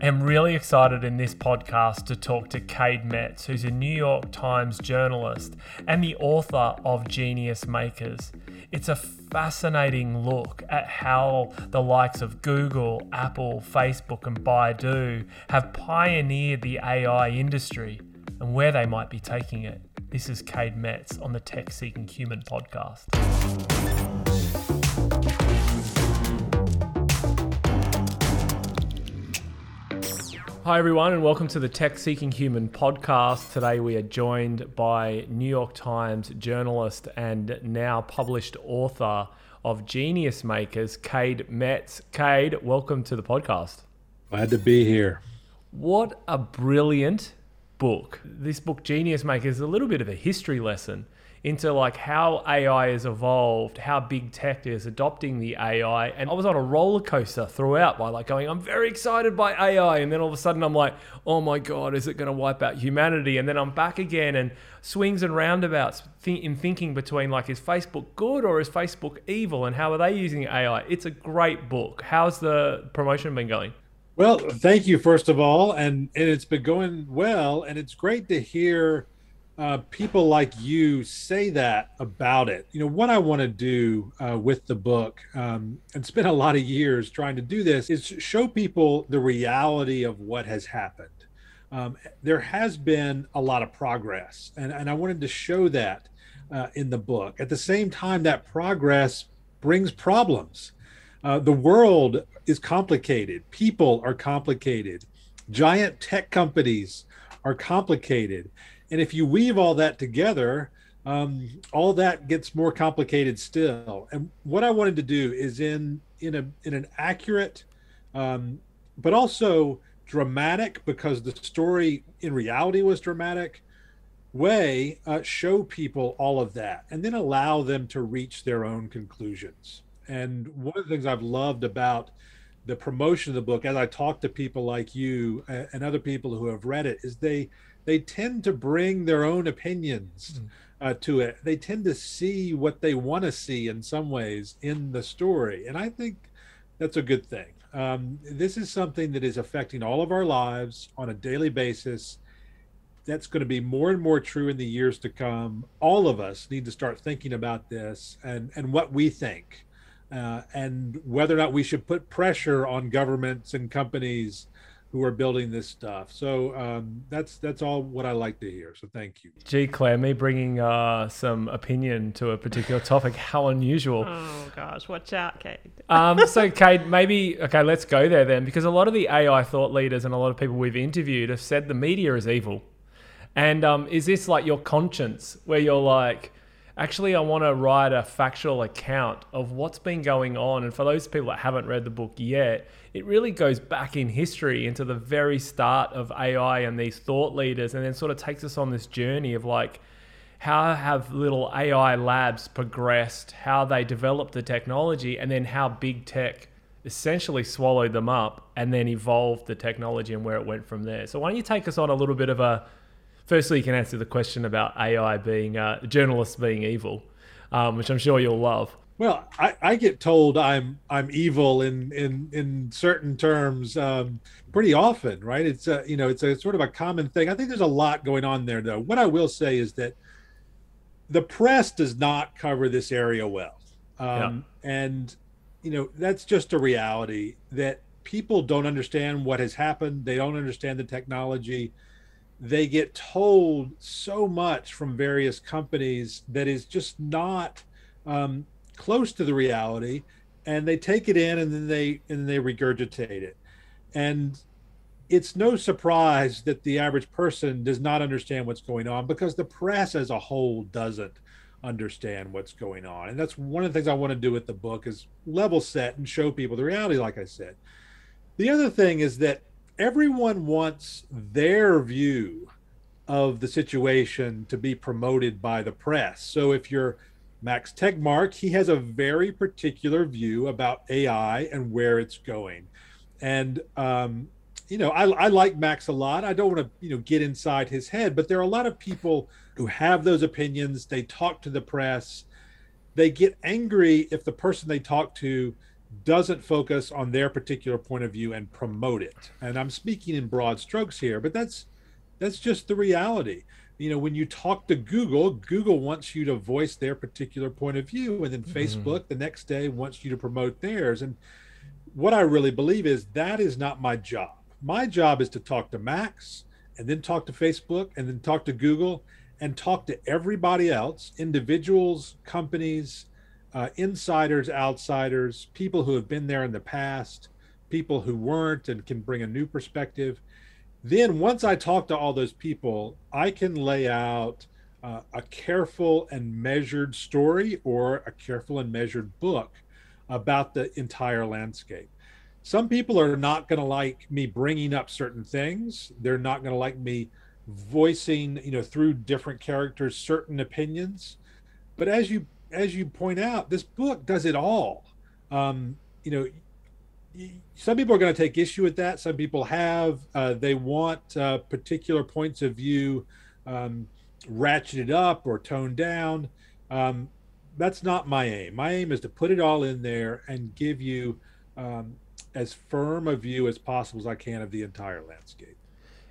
am really excited in this podcast to talk to Cade Metz, who's a New York Times journalist and the author of Genius Makers. It's a fascinating look at how the likes of Google, Apple, Facebook, and Baidu have pioneered the AI industry and where they might be taking it. This is Cade Metz on the Tech Seeking Human podcast. Hi, everyone, and welcome to the Tech Seeking Human podcast. Today, we are joined by New York Times journalist and now published author of Genius Makers, Cade Metz. Cade, welcome to the podcast. Glad to be here. What a brilliant book. This book, Genius Makers, is a little bit of a history lesson into like how AI has evolved, how big tech is adopting the AI. And I was on a roller coaster throughout by like going, I'm very excited by AI. And then all of a sudden I'm like, oh my God, is it going to wipe out humanity? And then I'm back again and swings and roundabouts in thinking between like, is Facebook good or is Facebook evil? And how are they using AI? It's a great book. How's the promotion been going? Well, thank you, first of all. And, and it's been going well. And it's great to hear uh, people like you say that about it. You know, what I want to do uh, with the book um, and spend a lot of years trying to do this is show people the reality of what has happened. Um, there has been a lot of progress, and, and I wanted to show that uh, in the book. At the same time, that progress brings problems. Uh, the world is complicated, people are complicated, giant tech companies are complicated and if you weave all that together, um, all that gets more complicated still. And what I wanted to do is in in a in an accurate, um, but also dramatic because the story in reality was dramatic way uh, show people all of that and then allow them to reach their own conclusions and one of the things i've loved about the promotion of the book as i talk to people like you and other people who have read it is they they tend to bring their own opinions mm. uh, to it. They tend to see what they want to see in some ways in the story. And I think that's a good thing. Um, this is something that is affecting all of our lives on a daily basis. That's going to be more and more true in the years to come. All of us need to start thinking about this and, and what we think. Uh, and whether or not we should put pressure on governments and companies who are building this stuff. So um, that's that's all what I like to hear. So thank you. Gee, Claire, me bringing uh, some opinion to a particular topic. How unusual. Oh gosh, watch out, Cade. um, so Cade, maybe okay, let's go there then, because a lot of the AI thought leaders and a lot of people we've interviewed have said the media is evil. And um, is this like your conscience, where you're like? actually, I want to write a factual account of what's been going on. And for those people that haven't read the book yet, it really goes back in history into the very start of AI and these thought leaders, and then sort of takes us on this journey of like, how have little AI labs progressed, how they developed the technology, and then how big tech essentially swallowed them up and then evolved the technology and where it went from there. So, why don't you take us on a little bit of a firstly, you can answer the question about AI being uh, journalists being evil, um, which I'm sure you'll love. Well, I, I, get told I'm I'm evil in in in certain terms um, pretty often, right? It's a you know it's a sort of a common thing. I think there's a lot going on there, though. What I will say is that the press does not cover this area well, um, yeah. and you know that's just a reality that people don't understand what has happened. They don't understand the technology they get told so much from various companies that is just not um, close to the reality and they take it in and then they and they regurgitate it. And it's no surprise that the average person does not understand what's going on because the press as a whole doesn't understand what's going on. And that's one of the things i want to do with the book is level set and show people the reality like i said. The other thing is that everyone wants their view of the situation to be promoted by the press. So if you're Max Tegmark, he has a very particular view about AI and where it's going. And um, you know, I, I like Max a lot. I don't want to, you know, get inside his head, but there are a lot of people who have those opinions. They talk to the press. They get angry if the person they talk to doesn't focus on their particular point of view and promote it. And I'm speaking in broad strokes here, but that's that's just the reality. You know, when you talk to Google, Google wants you to voice their particular point of view, and then mm-hmm. Facebook the next day wants you to promote theirs. And what I really believe is that is not my job. My job is to talk to Max and then talk to Facebook and then talk to Google and talk to everybody else, individuals, companies, uh, insiders, outsiders, people who have been there in the past, people who weren't and can bring a new perspective. Then, once I talk to all those people, I can lay out uh, a careful and measured story or a careful and measured book about the entire landscape. Some people are not going to like me bringing up certain things. They're not going to like me voicing, you know, through different characters certain opinions. But as you as you point out, this book does it all. Um, you know, some people are going to take issue with that. Some people have. Uh, they want uh, particular points of view um, ratcheted up or toned down. Um, that's not my aim. My aim is to put it all in there and give you um, as firm a view as possible as I can of the entire landscape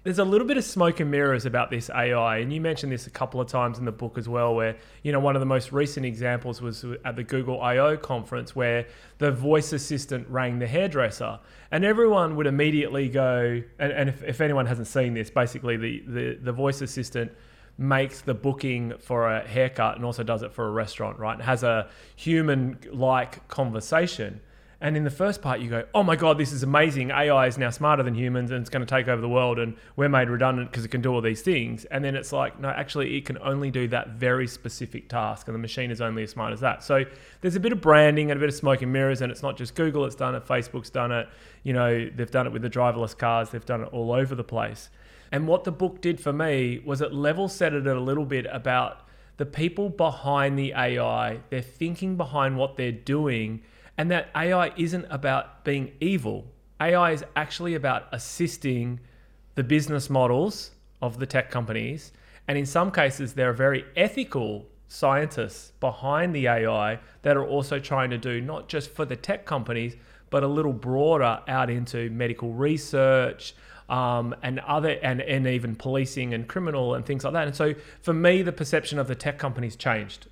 there's a little bit of smoke and mirrors about this AI, and you mentioned this a couple of times in the book as well. Where you know one of the most recent examples was at the Google I/O conference, where the voice assistant rang the hairdresser, and everyone would immediately go. And, and if, if anyone hasn't seen this, basically the, the the voice assistant makes the booking for a haircut and also does it for a restaurant, right? And has a human like conversation. And in the first part, you go, oh my God, this is amazing. AI is now smarter than humans and it's going to take over the world and we're made redundant because it can do all these things. And then it's like, no, actually, it can only do that very specific task and the machine is only as smart as that. So there's a bit of branding and a bit of smoke and mirrors. And it's not just Google, it's done it, Facebook's done it. You know, they've done it with the driverless cars, they've done it all over the place. And what the book did for me was it level set it a little bit about the people behind the AI, their thinking behind what they're doing and that AI isn't about being evil. AI is actually about assisting the business models of the tech companies. And in some cases, there are very ethical scientists behind the AI that are also trying to do not just for the tech companies, but a little broader out into medical research um, and other and, and even policing and criminal and things like that. And so for me, the perception of the tech companies changed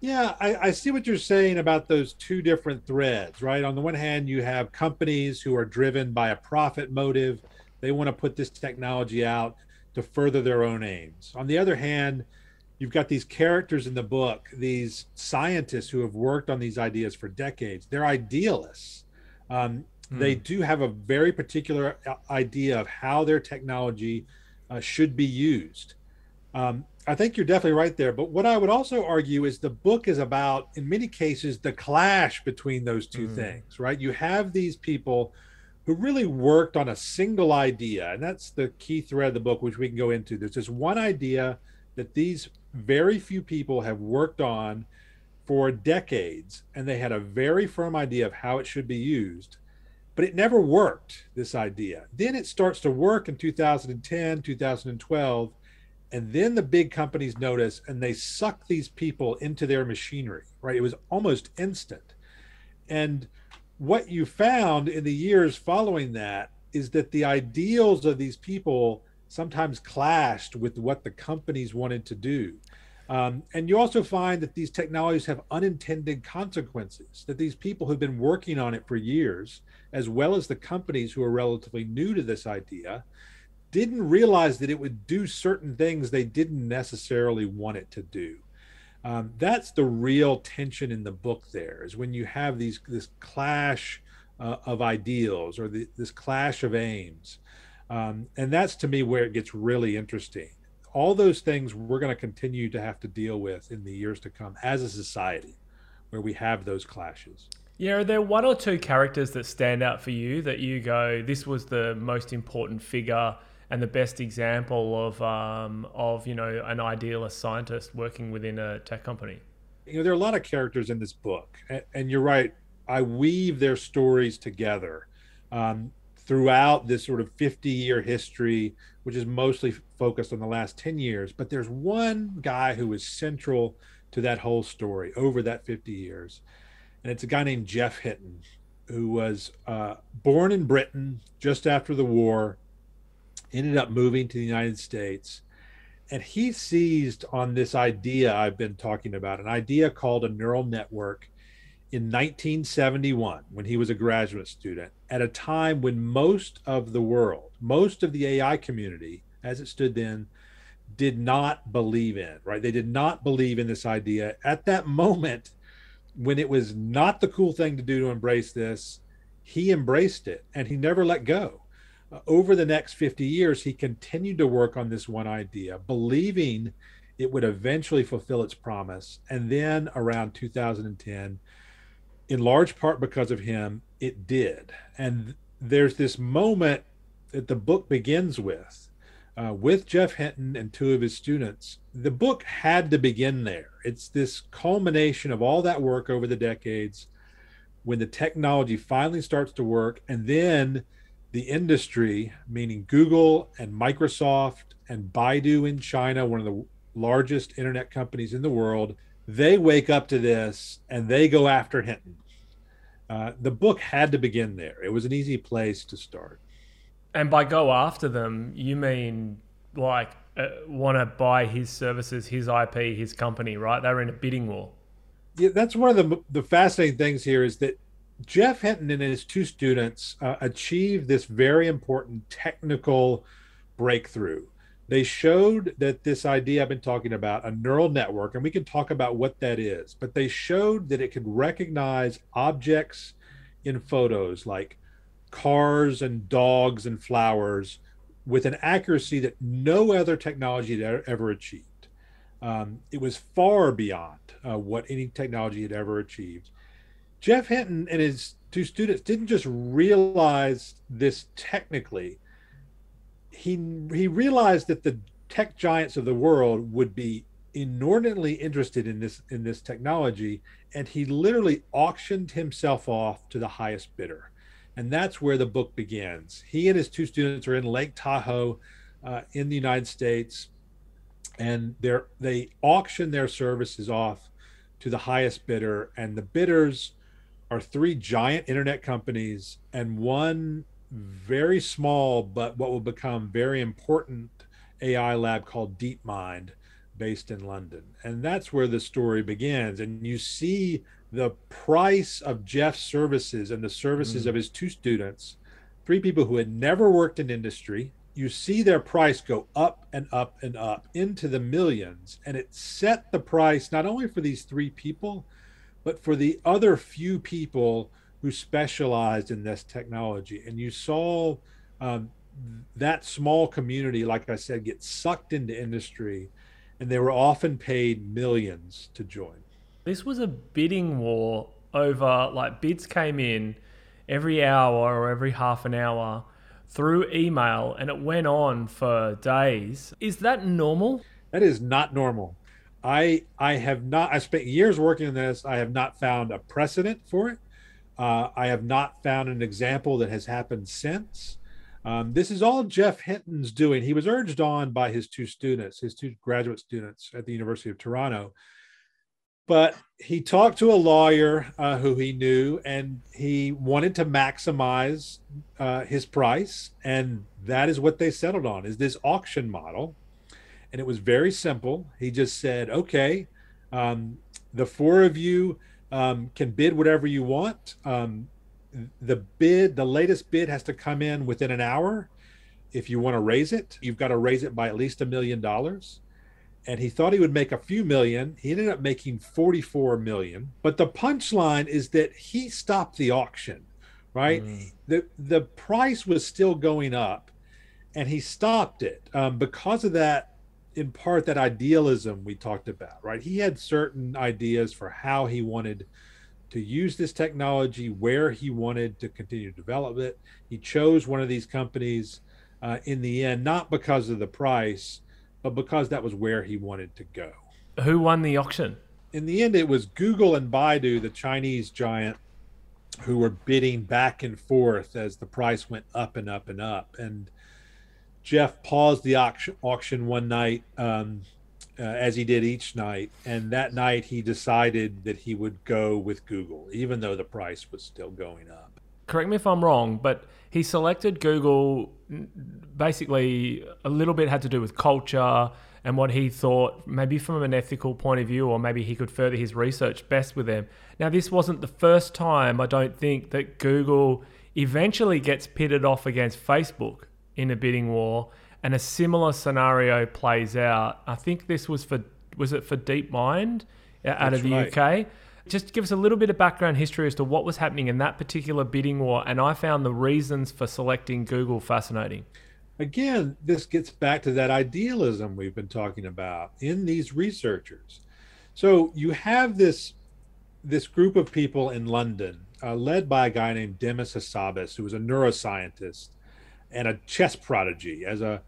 yeah, I, I, see what you're saying about those two different threads, right? On the one hand, you have companies who are driven by a profit motive. They want to put this technology out to further their own aims. On the other hand, you've got these characters in the book, these scientists who have worked on these ideas for decades. They're idealists. Um, mm. They do have a very particular uh, idea of how their technology uh, should be used. Um, I think you're definitely right there. But what I would also argue is the book is about, in many cases, the clash between those two mm. things, right? You have these people who really worked on a single idea, and that's the key thread of the book, which we can go into. There's this one idea that these very few people have worked on for decades, and they had a very firm idea of how it should be used, but it never worked, this idea. Then it starts to work in 2010, 2012 and then the big companies notice and they suck these people into their machinery right? It was almost instant. And what you found in the years following that is that the ideals of these people sometimes clashed with what the companies wanted to do. Um, and you also find that these technologies have unintended consequences that these people who've been working on it for years as well as the companies who are relatively new to this idea didn't realize that it would do certain things they didn't necessarily want it to do. Um, that's the real tension in the book. There is when you have these this clash uh, of ideals or the, this clash of aims, um, and that's to me where it gets really interesting. All those things we're going to continue to have to deal with in the years to come as a society, where we have those clashes. Yeah, are there one or two characters that stand out for you that you go, this was the most important figure and the best example of um, of you know an idealist scientist working within a tech company. You know, there are a lot of characters in this book, and, and you're right. I weave their stories together um, throughout this sort of 50 year history, which is mostly focused on the last 10 years. But there's one guy who is central to that whole story over that 50 years, and it's a guy named Geoff Hinton. who was uh, born in Britain just after the war, ended up moving to the United States. And he seized on this idea I've been talking about, an idea called a neural network in 1971 when he was a graduate student, at a time when most of the world, most of the AI community, as it stood then, did not believe in, right? They did not believe in this idea. At that moment, when it was not the cool thing to do to embrace this, he embraced it and he never let go. Uh, over the next 50 years, he continued to work on this one idea, believing it would eventually fulfill its promise. And then around 2010, in large part because of him, it did. And there's this moment that the book begins with uh, with Geoff Hinton and two of his students. The book had to begin there. It's this culmination of all that work over the decades when the technology finally starts to work, and then the industry, meaning Google and Microsoft and Baidu in China, one of the largest internet companies in the world, they wake up to this and they go after Hinton. Uh, the book had to begin there. It was an easy place to start. And by go after them, you mean like uh, want to buy his services, his IP, his company, right? They're in a bidding war. Yeah, that's one of the the fascinating things here is that Geoff Hinton and his two students uh, achieved this very important technical breakthrough. They showed that this idea I've been talking about, a neural network, and we can talk about what that is, but they showed that it could recognize objects in photos like cars and dogs and flowers with an accuracy that no other technology had ever achieved. Um, it was far beyond uh, what any technology had ever achieved. Geoff Hinton and his two students didn't just realize this technically. He he realized that the tech giants of the world would be inordinately interested in this in this technology, and he literally auctioned himself off to the highest bidder. And that's where the book begins. He and his two students are in Lake Tahoe uh, in the United States, and they auction their services off to the highest bidder. And the bidders are three giant internet companies and one very small, but what will become very important AI lab called DeepMind based in London. And that's where the story begins. And you see the price of Geoff's services and the services mm. of his two students, three people who had never worked in industry, you see their price go up and up and up into the millions. And it set the price not only for these three people, but for the other few people who specialized in this technology. And you saw um, that small community, like I said, get sucked into industry, and they were often paid millions to join. This was a bidding war over like bids came in every hour or every half an hour through email and it went on for days. Is that normal? That is not normal. I I have not I spent years working on this. I have not found a precedent for it. Uh, I have not found an example that has happened since. Um, this is all Geoff Hinton's doing. He was urged on by his two students, his two graduate students at the University of Toronto, but he talked to a lawyer uh, who he knew and he wanted to maximize uh, his price and that is what they settled on is this auction model and it was very simple he just said okay um, the four of you um, can bid whatever you want um, the bid the latest bid has to come in within an hour if you want to raise it you've got to raise it by at least a million dollars and he thought he would make a few million. He ended up making 44 million. But the punchline is that he stopped the auction, right? Mm. The the price was still going up and he stopped it um, because of that in part that idealism we talked about right he had certain ideas for how he wanted to use this technology where he wanted to continue to develop it he chose one of these companies uh, in the end not because of the price but because that was where he wanted to go. Who won the auction? In the end, it was Google and Baidu, the Chinese giant, who were bidding back and forth as the price went up and up and up. And Geoff paused the auction, auction one night, um, uh, as he did each night. And that night, he decided that he would go with Google, even though the price was still going up. correct me if I'm wrong, but he selected Google basically a little bit had to do with culture and what he thought, maybe from an ethical point of view, or maybe he could further his research best with them. Now, this wasn't the first time, I don't think, that Google eventually gets pitted off against Facebook in a bidding war, and a similar scenario plays out. I think this was for was it for DeepMind out That's of the right. UK. Just give us a little bit of background history as to what was happening in that particular bidding war, and I found the reasons for selecting Google fascinating. Again, this gets back to that idealism we've been talking about in these researchers. So you have this this group of people in London, uh, led by a guy named Demis Hassabis, who was a neuroscientist and a chess prodigy. As a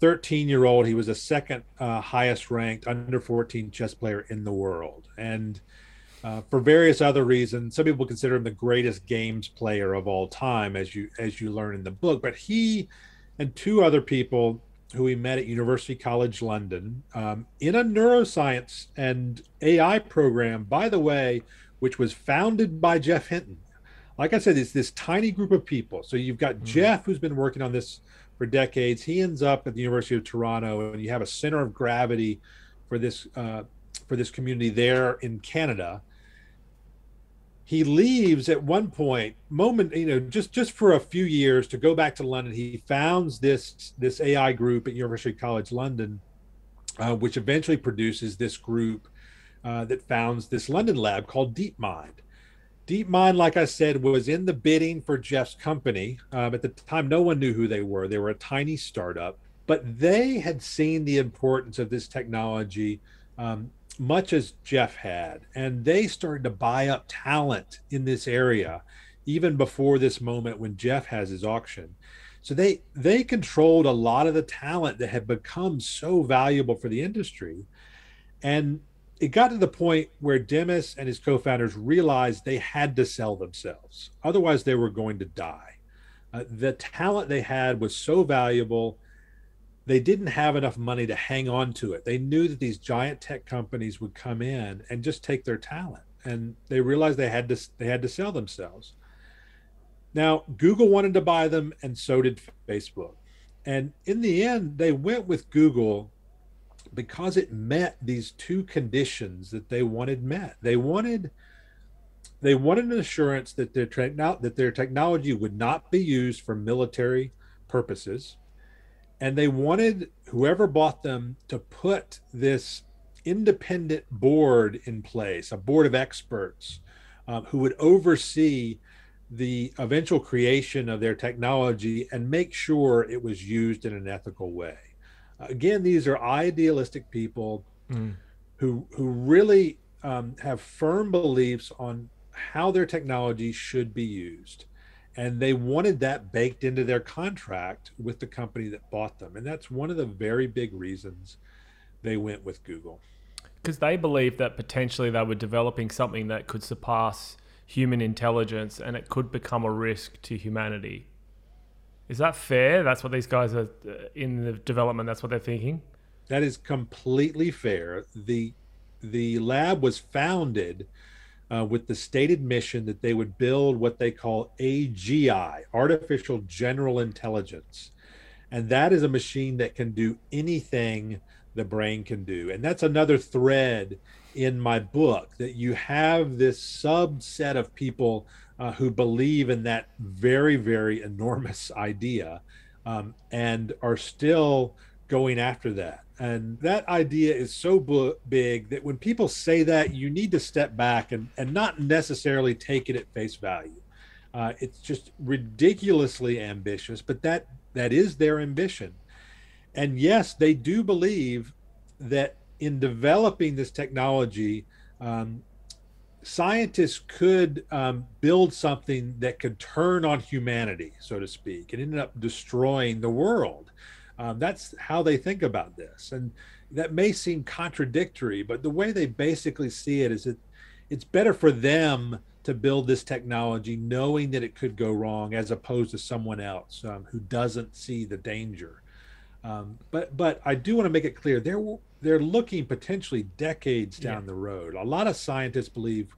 13 year old, he was the second uh, highest ranked under 14 chess player in the world. And uh, for various other reasons, some people consider him the greatest games player of all time, as you as you learn in the book. But he and two other people who we met at University College London um, in a neuroscience and AI program, by the way, which was founded by Geoff Hinton. Like I said, it's this tiny group of people. So you've got Geoff, who's been working on this for decades. He ends up at the University of Toronto, and you have a center of gravity for this uh, for this community there in Canada he leaves at one point moment you know just just for a few years to go back to london he founds this this ai group at university college london uh, which eventually produces this group uh, that founds this london lab called deepmind deepmind like i said was in the bidding for geoff's company um, at the time no one knew who they were they were a tiny startup but they had seen the importance of this technology um, much as Geoff had. And they started to buy up talent in this area even before this moment when Geoff has his auction. So they they controlled a lot of the talent that had become so valuable for the industry. And it got to the point where Demis and his co-founders realized they had to sell themselves. Otherwise they were going to die. Uh, the talent they had was so valuable they didn't have enough money to hang on to it. They knew that these giant tech companies would come in and just take their talent, and they realized they had to they had to sell themselves. Now, Google wanted to buy them, and so did Facebook. And in the end, they went with Google because it met these two conditions that they wanted met. They wanted they wanted an assurance that their techno- that their technology would not be used for military purposes and they wanted whoever bought them to put this independent board in place a board of experts um, who would oversee the eventual creation of their technology and make sure it was used in an ethical way again these are idealistic people Mm. who who really um, have firm beliefs on how their technology should be used and they wanted that baked into their contract with the company that bought them and that's one of the very big reasons they went with google Because they believed that potentially they were developing something that could surpass human intelligence and it could become a risk to humanity. Is that fair? That's what these guys are uh, in the development, that's what they're thinking? that is completely fair the the lab was founded uh, with the stated mission that they would build what they call AGI, artificial general intelligence. And that is a machine that can do anything the brain can do. And that's another thread in my book that you have this subset of people uh, who believe in that very, very enormous idea um, and are still going after that. And that idea is so big that when people say that, you need to step back and, and not necessarily take it at face value. Uh, it's just ridiculously ambitious, but that that is their ambition. And yes, they do believe that in developing this technology, um, scientists could um, build something that could turn on humanity, so to speak, and ended up destroying the world. Um, that's how they think about this, and that may seem contradictory, but the way they basically see it is that it's better for them to build this technology knowing that it could go wrong as opposed to someone else um, who doesn't see the danger. Um, but but I do want to make it clear they're they're looking potentially decades down Yeah. the road. A lot of scientists believe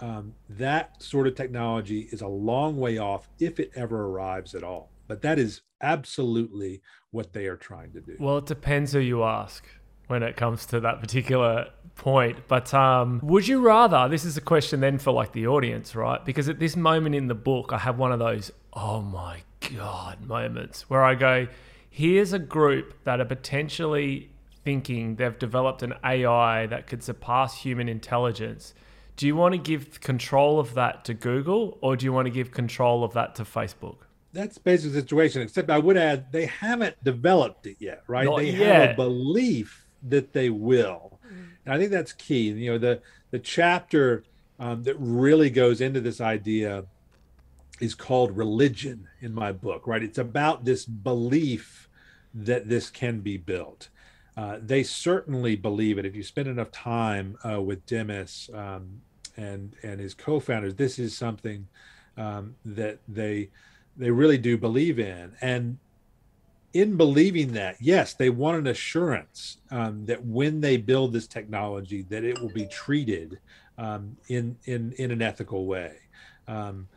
um, that sort of technology is a long way off if it ever arrives at all. But that is absolutely what they are trying to do. Well, it depends who you ask when it comes to that particular point. But um, would you rather? This is a question then for like the audience, right? Because at this moment in the book, I have one of those oh my god moments where I go, here's a group that are potentially thinking they've developed an AI that could surpass human intelligence. Do you want to give control of that to Google or do you want to give control of that to Facebook? That's basically the situation, except I would add they haven't developed it yet, right? Not they yet. have a belief that they will. And I think that's key. You know, the the chapter um, that really goes into this idea is called religion in my book, right? It's about this belief that this can be built. Uh, they certainly believe it. If you spend enough time uh, with Demis um, and and his co-founders, this is something um, that they they really do believe in. And in believing that, yes, they want an assurance um, that when they build this technology, that it will be treated um, in in in an ethical way. Um,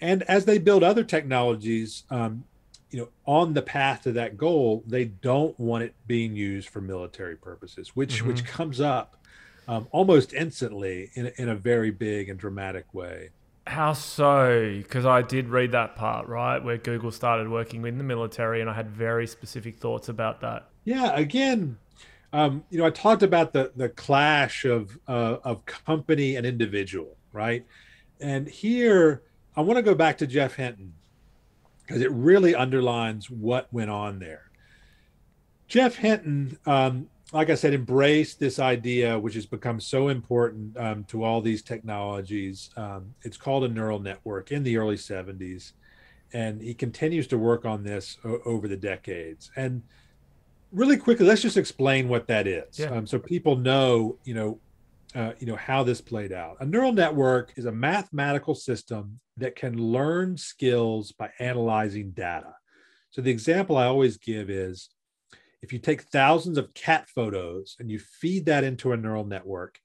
and as they build other technologies, um, you know, on the path to that goal, they don't want it being used for military purposes, which Mhm. which comes up um, almost instantly in, a- in a very big and dramatic way. How so? Because I did read that part, right, where Google started working with the military, and I had very specific thoughts about that. Yeah, again, um, you know, I talked about the the clash of uh, of company and individual, right? And here, I want to go back to Geoff Hinton because it really underlines what went on there. Geoff Hinton, um, like I said, embraced this idea, which has become so important um, to all these technologies. Um, it's called a neural network in the early 70s. And he continues to work on this over the decades. And really quickly, let's just explain what that is, Yeah. um, so people know, you know, uh, you know how this played out. A neural network is a mathematical system that can learn skills by analyzing data. So the example I always give is if you take thousands of cat photos and you feed that into a neural network,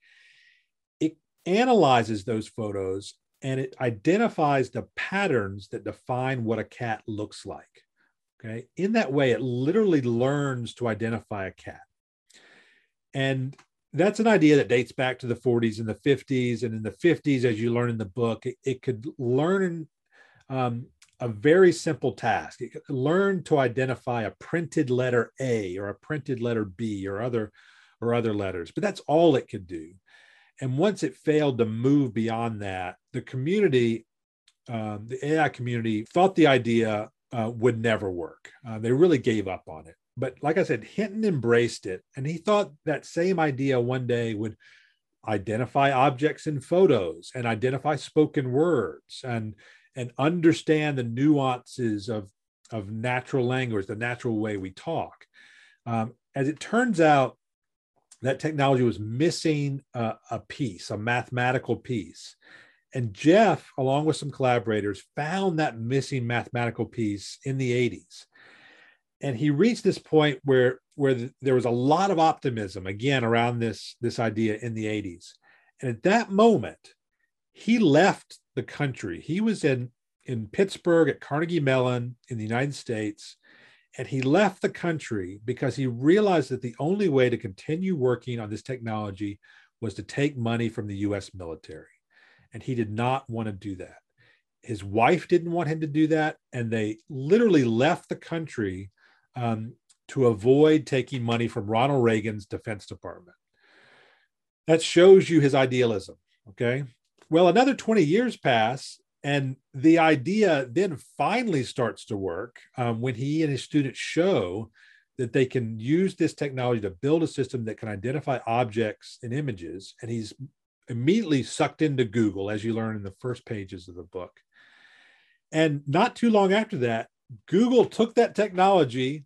it analyzes those photos and it identifies the patterns that define what a cat looks like. Okay. In that way, it literally learns to identify a cat. And that's an idea that dates back to the 40s and the 50s. And in the 50s, as you learn in the book, it, it could learn um, a very simple task. It could learn to identify a printed letter A or a printed letter B or other or other letters, but that's all it could do. And once it failed to move beyond that, the community, um, the AI community, thought the idea uh, would never work. Uh, they really gave up on it. But like I said, Hinton embraced it, and he thought that same idea one day would identify objects in photos and identify spoken words and and understand the nuances of of natural language, the natural way we talk. Um, as it turns out, that technology was missing uh, a piece, a mathematical piece. And Geoff, along with some collaborators, found that missing mathematical piece in the 80s. And he reached this point where, where th- there was a lot of optimism again around this, this idea in the 80s. And at that moment, he left the country. He was in, in Pittsburgh at Carnegie Mellon in the United States. And he left the country because he realized that the only way to continue working on this technology was to take money from the US military. And he did not want to do that. His wife didn't want him to do that. And they literally left the country um, to avoid taking money from Ronald Reagan's Defense Department. That shows you his idealism. Okay. Well, another 20 years pass, and the idea then finally starts to work um, when he and his students show that they can use this technology to build a system that can identify objects and images. And he's immediately sucked into Google, as you learn in the first pages of the book. And not too long after that, Google took that technology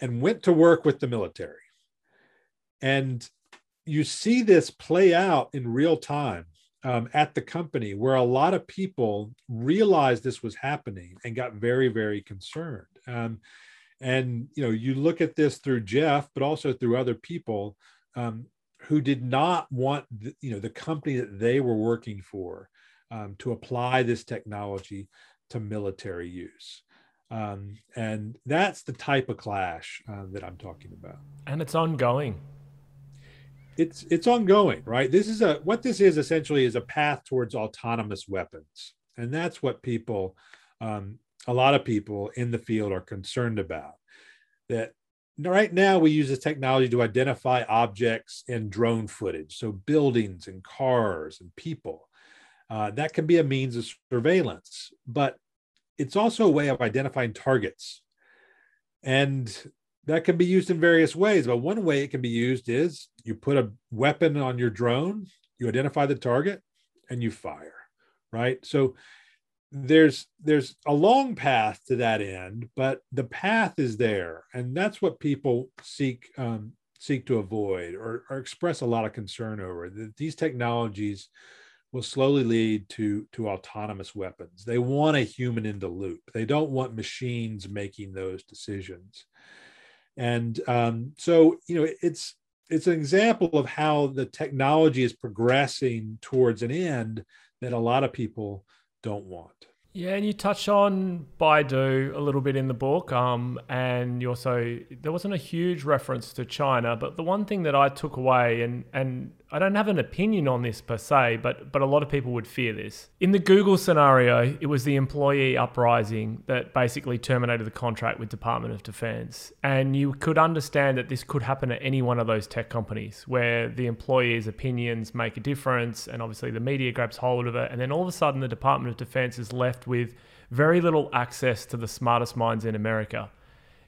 and went to work with the military. And you see this play out in real time um, at the company where a lot of people realized this was happening and got very, very concerned. Um, and you know, you look at this through Geoff, but also through other people. Um, who did not want the, you know the company that they were working for um, to apply this technology to military use. Um, and that's the type of clash uh, that I'm talking about. And it's ongoing. It's it's ongoing, right? This is a what this is essentially is a path towards autonomous weapons, and that's what people, um, a lot of people in the field are concerned about. That right now we use this technology to identify objects in drone footage, so buildings and cars and people. Uh, that can be a means of surveillance, but it's also a way of identifying targets. And that can be used in various ways. But one way it can be used is you put a weapon on your drone, you identify the target, and you fire, right? So there's there's a long path to that end, but the path is there, and that's what people seek um, seek to avoid or, or express a lot of concern over. That these technologies will slowly lead to to autonomous weapons. They want a human in the loop. They don't want machines making those decisions. And um, so, you know, it's it's an example of how the technology is progressing towards an end that a lot of people don't want. Yeah, and you touch on Baidu a little bit in the book, um, and you also there wasn't a huge reference to China, but the one thing that I took away, and and I don't have an opinion on this per se, but but a lot of people would fear this. In the Google scenario, it was the employee uprising that basically terminated the contract with Department of Defense, and you could understand that this could happen at any one of those tech companies where the employees' opinions make a difference, and obviously the media grabs hold of it, and then all of a sudden the Department of Defense is left with very little access to the smartest minds in America.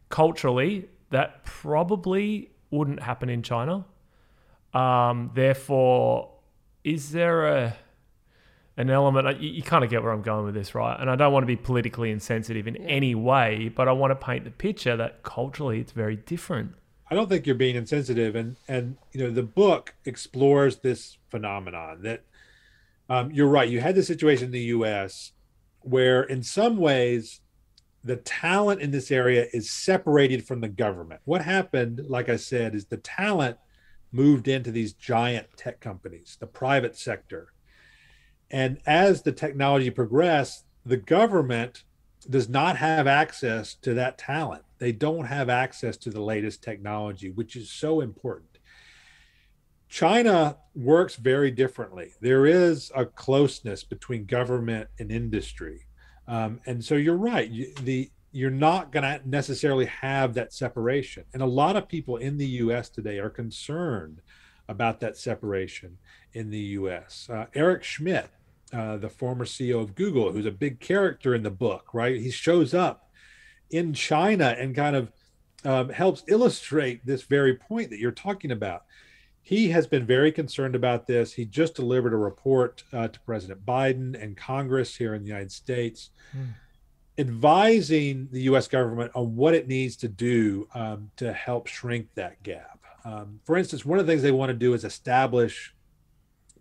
Culturally, that probably wouldn't happen in China um, therefore, is there a an element? You, you kind of get where I'm going with this, right? And I don't want to be politically insensitive in any way, but I want to paint the picture that culturally it's very different. I don't think you're being insensitive, and and you know the book explores this phenomenon that um, you're right. You had the situation in the U.S. where, in some ways, the talent in this area is separated from the government. What happened, like I said, is the talent moved into these giant tech companies, the private sector. And as the technology progressed, the government does not have access to that talent. They don't have access to the latest technology, which is so important. China works very differently. There is a closeness between government and industry. Um, and so you're right. You, the you're not going to necessarily have that separation. And a lot of people in the US today are concerned about that separation in the US. Uh, Eric Schmidt, uh, the former CEO of Google, who's a big character in the book, right? He shows up in China and kind of um, helps illustrate this very point that you're talking about. He has been very concerned about this. He just delivered a report uh, to President Biden and Congress here in the United States. Mm advising the U.S. government on what it needs to do um, to help shrink that gap. Um, for instance, one of the things they want to do is establish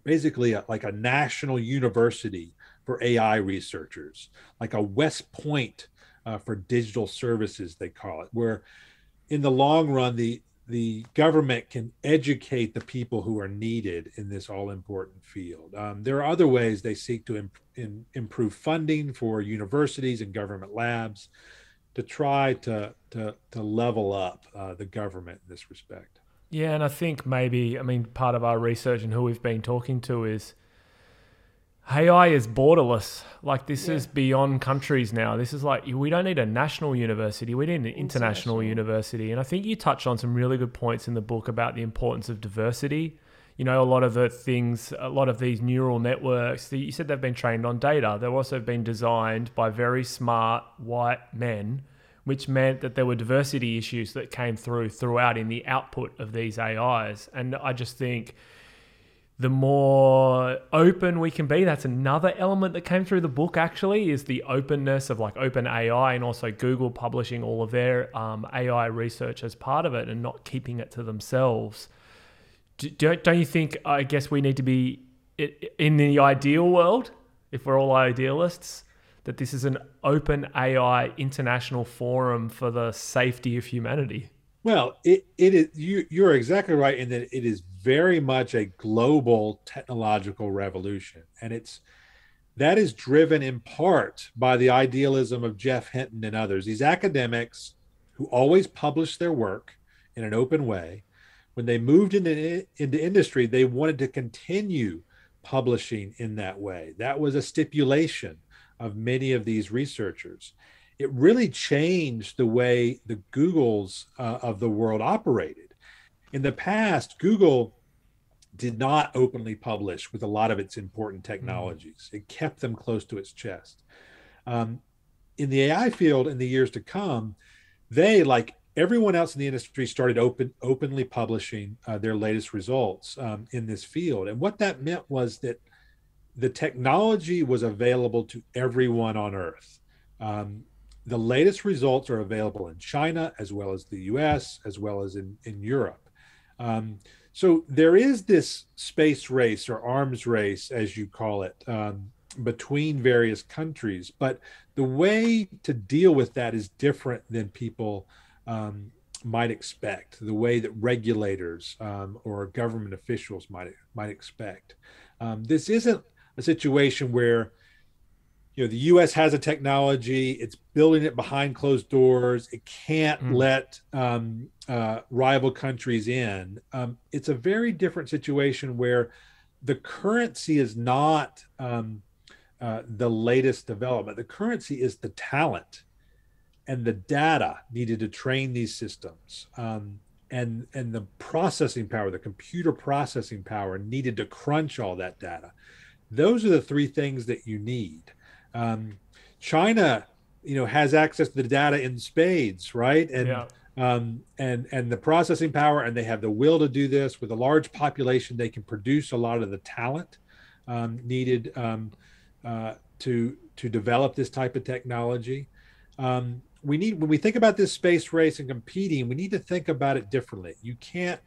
basically a, like a national university for AI researchers, like a West Point uh, for digital services, they call it, where in the long run, the the government can educate the people who are needed in this all important field. Um, there are other ways they seek to imp- in, improve funding for universities and government labs to try to, to, to level up uh, the government in this respect. Yeah, and I think maybe, I mean, part of our research and who we've been talking to is AI is borderless. Like this yeah. is beyond countries now. This is like we don't need a national university. We need an international, international university. And I think you touched on some really good points in the book about the importance of diversity. You know, a lot of the things, a lot of these neural networks, you said they've been trained on data. They've also been designed by very smart white men, which meant that there were diversity issues that came through throughout in the output of these AIs. And I just think the more open we can be. That's another element that came through the book, actually, is the openness of like open AI and also Google publishing all of their um, AI research as part of it and not keeping it to themselves. Do, don't you think, I guess, we need to be in the ideal world, if we're all idealists, that this is an open AI international forum for the safety of humanity? Well, it, it is you you're exactly right in that it is very much a global technological revolution. And it's that is driven in part by the idealism of Geoff Hinton and others. These academics who always publish their work in an open way, when they moved into, into industry, they wanted to continue publishing in that way. That was a stipulation of many of these researchers. It really changed the way the Googles uh, of the world operated. In the past, Google did not openly publish with a lot of its important mm-hmm. technologies. It kept them close to its chest. Um, in the AI field, in the years to come, they, like everyone else in the industry, started open openly publishing uh, their latest results um, in this field. And what that meant was that the technology was available to everyone on Earth. Um, the latest results are available in China as well as the US, as well as in, in Europe. Um, so there is this space race or arms race, as you call it, um, between various countries. But the way to deal with that is different than people um, might expect. The way that regulators um, or government officials might might expect. Um, this isn't a situation where you know the U.S. has a technology; it's building it behind closed doors. It can't mm. let um, uh, rival countries in. Um, it's a very different situation where the currency is not um, uh, the latest development. The currency is the talent and the data needed to train these systems. Um, and, and the processing power, the computer processing power needed to crunch all that data. Those are the three things that you need. Um, China, you know, has access to the data in spades, right? And yeah. um, and and the processing power, and they have the will to do this with a large population. They can produce a lot of the talent um, needed um, uh, to to develop this type of technology. Um, we need when we think about this space race and competing, we need to think about it differently. You can't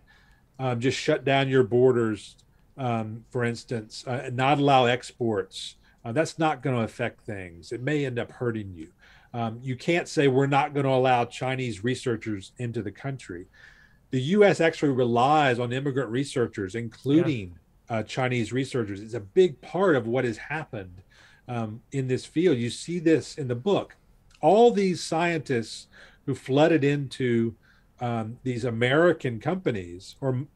um, just shut down your borders, um, for instance, uh, and not allow exports uh, that's not going to affect things. It may end up hurting you. Um, you can't say we're not going to allow Chinese researchers into the country. The U.S. actually relies on immigrant researchers, including yeah. uh, Chinese researchers. It's a big part of what has happened um, in this field. You see this in the book. All these scientists who flooded into um, these American companies, or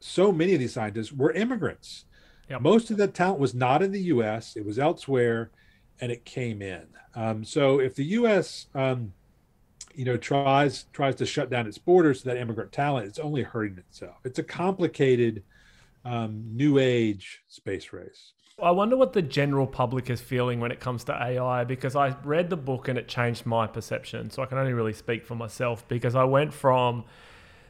so many of these scientists, were immigrants. Yep. Most of the talent was not in the U.S. It was elsewhere, and it came in. Um, so if the U.S. Um, you know tries tries to shut down its borders to that immigrant talent, it's only hurting itself. It's a complicated um, new age space race. I wonder what the general public is feeling when it comes to AI because I read the book and it changed my perception. So I can only really speak for myself because I went from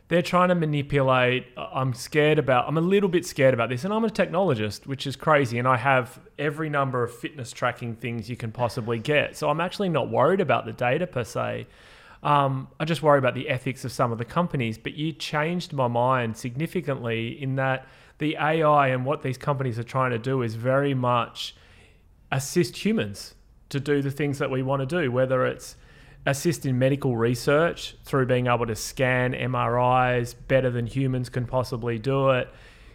they're trying to manipulate. I'm scared about, I'm a little bit scared about this. And I'm a technologist, which is crazy. And I have every number of fitness tracking things you can possibly get. So I'm actually not worried about the data per se. Um, I just worry about the ethics of some of the companies. But you changed my mind significantly in that the AI and what these companies are trying to do is very much assist humans to do the things that we want to do, whether it's assist in medical research through being able to scan MRIs better than humans can possibly do it.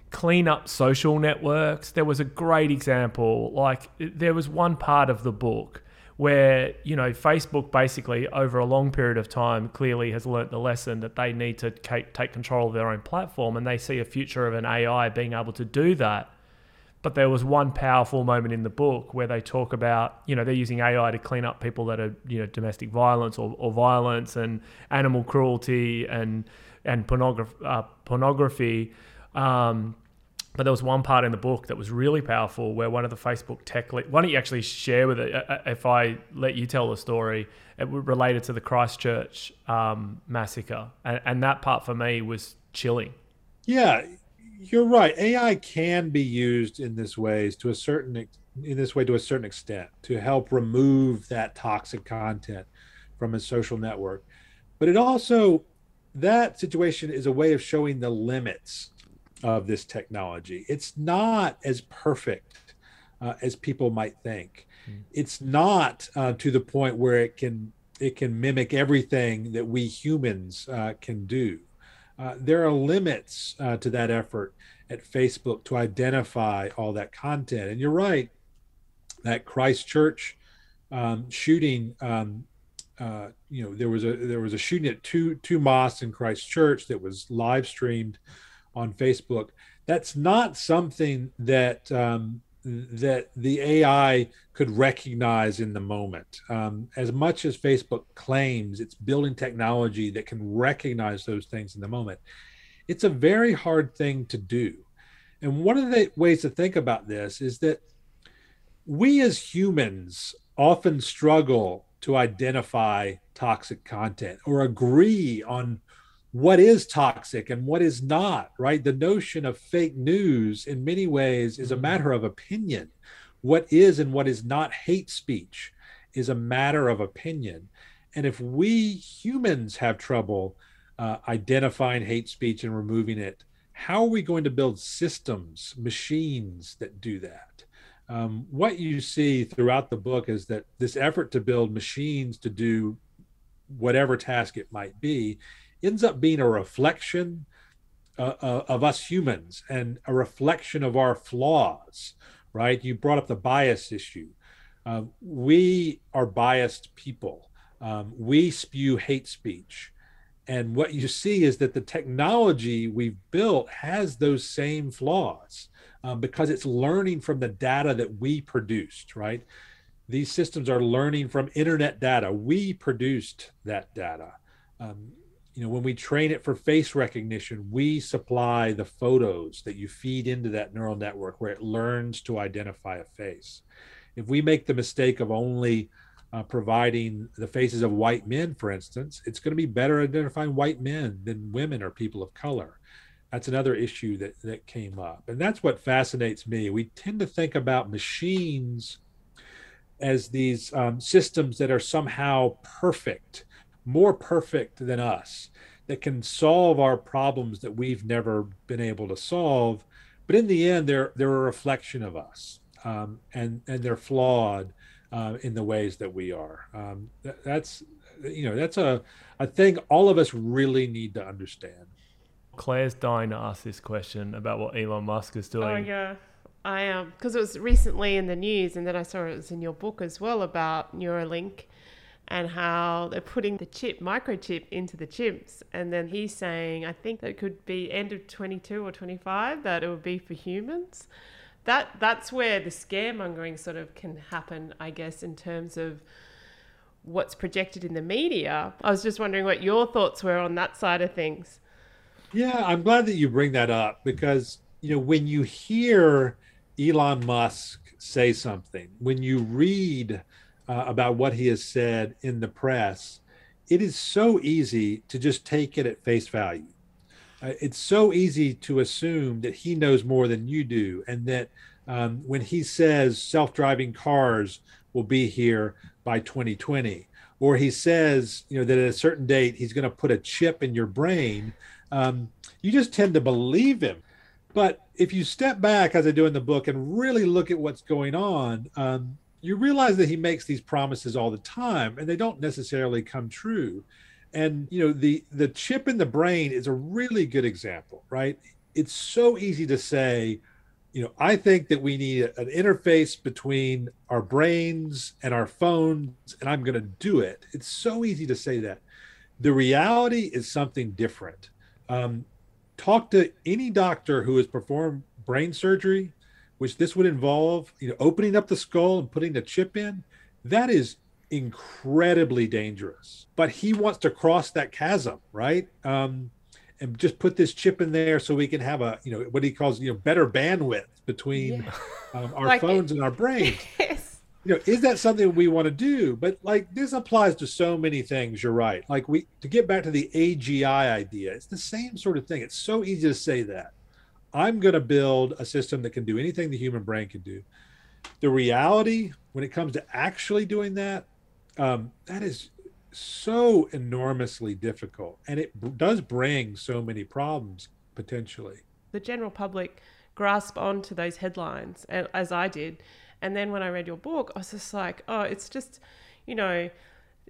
Clean up social networks. There was a great example. Like, there was one part of the book where, you know, Facebook basically, over a long period of time, clearly has learnt the lesson that they need to take control of their own platform and they see a future of an AI being able to do that but there was one powerful moment in the book where they talk about, you know, they're using AI to clean up people that are, you know, domestic violence or, or violence and animal cruelty and and pornography. Uh, pornography. Um, but there was one part in the book that was really powerful where one of the Facebook tech. Le- why don't you actually share with it? Uh, uh, if I let you tell the story, it related to the Christchurch um, massacre, and, and that part for me was chilling. Yeah, you're right. AI can be used in this ways to a certain in this way to a certain extent to help remove that toxic content from a social network. But it also that situation is a way of showing the limits of this technology. It's not as perfect uh, as people might think. Mm. It's not uh, to the point where it can it can mimic everything that we humans uh, can do. Uh, there are limits uh, to that effort. at Facebook to identify all that content. And you're right, that Christchurch um, shooting, um, uh, you know, there was a there was a shooting at two two mosques in Christchurch that was live streamed on Facebook. That's not something that um, that the AI could recognize in the moment. Um, as much as Facebook claims it's building technology that can recognize those things in the moment, it's a very hard thing to do. And one of the ways to think about this is that we as humans often struggle to identify toxic content or agree on what is toxic and what is not, right? The notion of fake news in many ways is a mm-hmm. matter of opinion. What is and what is not hate speech is a matter of opinion. And if we humans have trouble uh, identifying hate speech and removing it, how are we going to build systems, machines that do that? Um, what you see throughout the book is that this effort to build machines to do whatever task it might be ends up being a reflection uh, uh, of us humans and a reflection of our flaws, right? You brought up the bias issue. Uh, we are biased people. Um, we spew hate speech. And what you see is that the technology we've built has those same flaws um, because it's learning from the data that we produced, right? These systems are learning from internet data. We produced that data. Um, you know when we train it for face recognition we supply the photos that you feed into that neural network where it learns to identify a face. If we make the mistake of only uh, providing the faces of white men for instance it's going to be better identifying white men than women or people of color. That's another issue that that came up. And that's what fascinates me. We tend to think about machines as these um, systems that are somehow perfect more perfect than us that can solve our problems that we've never been able to solve. But in the end, they're they're a reflection of us, um, and and they're flawed uh, in the ways that we are. Um, that, that's you know that's a a thing all of us really need to understand. Claire's dying to ask this question about what Elon Musk is doing. Oh yeah. I um because it was recently in the news, and then I saw it was in your book as well about Neuralink, and how they're putting the chip, microchip, into the chimps. And then he's saying, I think that could be end of 22 or 25, that it would be for humans. That that's where the scaremongering sort of can happen, I guess, in terms of what's projected in the media. I was just wondering what your thoughts were on that side of things. Yeah, I'm glad that you bring that up because you know when you hear Elon Musk say something, when you read uh, about what he has said in the press, it is so easy to just take it at face value. Uh, it's so easy to assume that he knows more than you do, and that um, when he says self driving cars will be here by 2020, or he says, you know, that at a certain date he's going to put a chip in your brain, um, you just tend to believe him. But if you step back, as I do in the book, and really look at what's going on, um, you realize that he makes these promises all the time and they don't necessarily come true. And you know the the chip in the brain is a really good example right? It's so easy to say you know i think that we need an interface between our brains and our phones and i'm going to do it. It's so easy to say that. The reality is something different. Um, talk to any doctor who has performed brain surgery which this would involve, you know, opening up the skull and putting the chip in, that is incredibly dangerous. But he wants to cross that chasm, right? Um, and just put this chip in there so we can have a, you know, what he calls, you know, better bandwidth between yeah. um, our like phones it, and our brains. Yes. You know, is that something we want to do? But like this applies to so many things. You're right. Like we to get back to the AGI idea, it's the same sort of thing. It's so easy to say that I'm going to build a system that can do anything the human brain can do. The reality, when it comes to actually doing that, um, that is so enormously difficult, and it does bring so many problems potentially. The general public grasp onto those headlines, as I did, and then when I read your book, I was just like, oh, it's just, you know,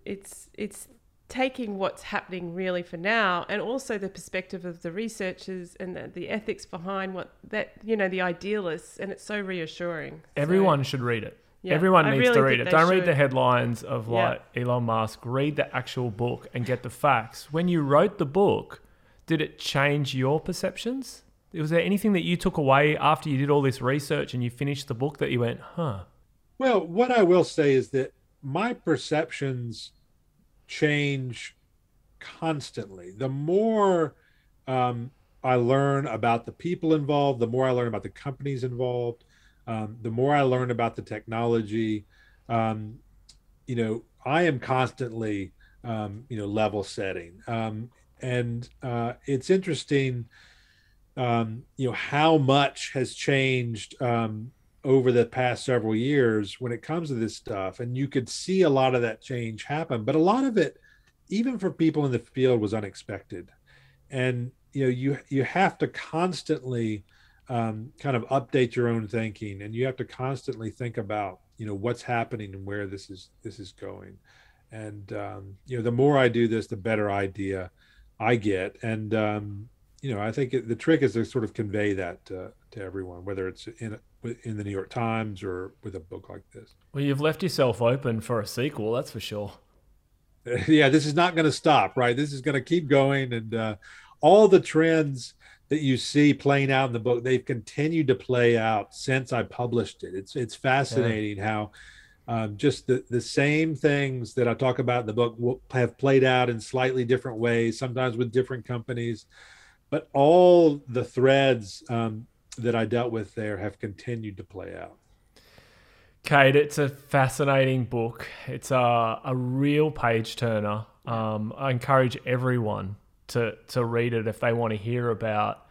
it's it's taking what's happening really for now and also the perspective of the researchers and the, the ethics behind what that you know the idealists and it's so reassuring. Everyone so, should read it. Yeah, everyone I needs really to read it. don't read the headlines of Yeah. like elon musk. Read the actual book and get the facts. When you wrote the book did it change your perceptions? Was there anything that you took away after you did all this research and you finished the book that you went huh. Well, what I will say is that my perceptions change constantly. The more um, I learn about the people involved, the more I learn about the companies involved, um, the more I learn about the technology. Um, you know, I am constantly, um, you know, level setting. Um, and uh, it's interesting, um, you know, how much has changed over the past several years when it comes to this stuff. And you could see a lot of that change happen, but a lot of it, even for people in the field, was unexpected. And you know, you you have to constantly um, kind of update your own thinking, and you have to constantly think about you know what's happening and where this is this is going. And um, you know, the more I do this, the better idea I get. And um, you know, I think it, the trick is to sort of convey that uh, to everyone, whether it's in in the New York Times or with a book like this. well you've left yourself open for a sequel that's for sure yeah, this is not going to stop, right? This is going to keep going, and uh, all the trends that you see playing out in the book, they've continued to play out since I published it. It's it's fascinating how um, just the the same things that I talk about in the book will, have played out in slightly different ways, sometimes with different companies, but all the threads um, that I dealt with there have continued to play out. Cade, it's a fascinating book. It's a, a real page turner. Um, I encourage everyone to, to read it if they want to hear about,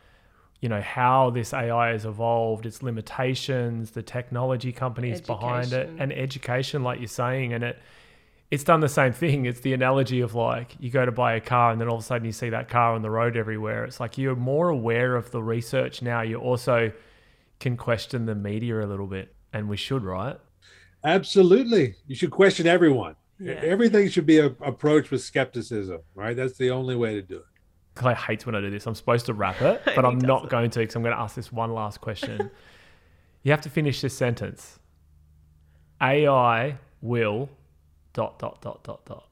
you know, how this AI has evolved, its limitations, the technology companies behind it, and education, like you're saying. And it it's done the same thing. It's the analogy of like you go to buy a car and then all of a sudden you see that car on the road everywhere. It's like you're more aware of the research now. You also can question the media a little bit, and we should, right? Absolutely. You should question everyone. Yeah. Everything should be a, approached with skepticism, right? That's the only way to do it. Clay hates when I do this. I'm supposed to wrap it, but I'm not doesn't. going to because I'm going to ask this one last question. you have to finish this sentence. AI will dot dot dot dot dot.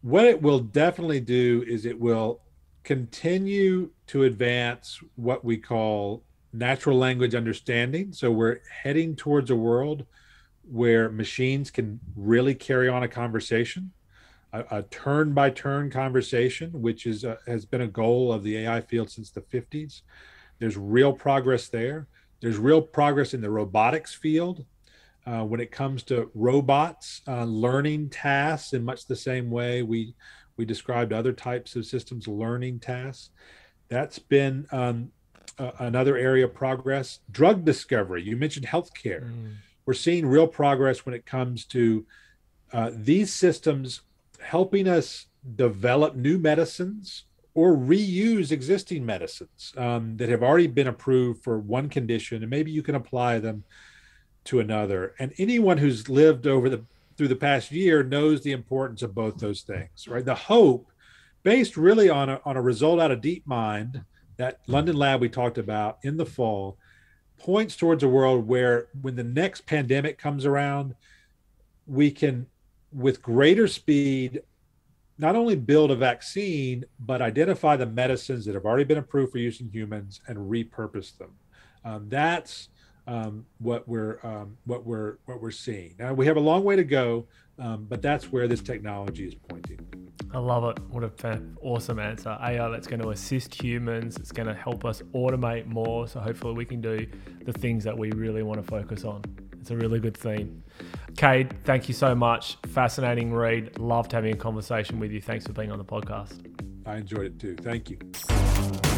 What it will definitely do is it will continue to advance what we call natural language understanding. So we're heading towards a world where machines can really carry on a conversation, a, turn by turn conversation, which is a, has been a goal of the AI field since the 50s. There's real progress there. There's real progress in the robotics field uh, when it comes to robots uh, learning tasks in much the same way we we described other types of systems learning tasks. That's been um, uh, another area of progress. Drug discovery. You mentioned healthcare. We're seeing real progress when it comes to uh, these systems helping us develop new medicines or reuse existing medicines um, that have already been approved for one condition, and maybe you can apply them to another. And anyone who's lived over the through the past year knows the importance of both those things, right? The hope, based really on a, on a result out of DeepMind, that London lab we talked about in the fall, points towards a world where when the next pandemic comes around, we can, with greater speed, not only build a vaccine, but identify the medicines that have already been approved for use in humans and repurpose them. Um, that's um, what we're um, what we're what we're seeing. Now we have a long way to go, um, but that's where this technology is pointing. I love it. What a fan- awesome answer. AI that's going to assist humans. It's going to help us automate more. So hopefully we can do the things that we really want to focus on. It's a really good theme. Cade, thank you so much. Fascinating read. Loved having a conversation with you. Thanks for being on the podcast. I enjoyed it too. Thank you.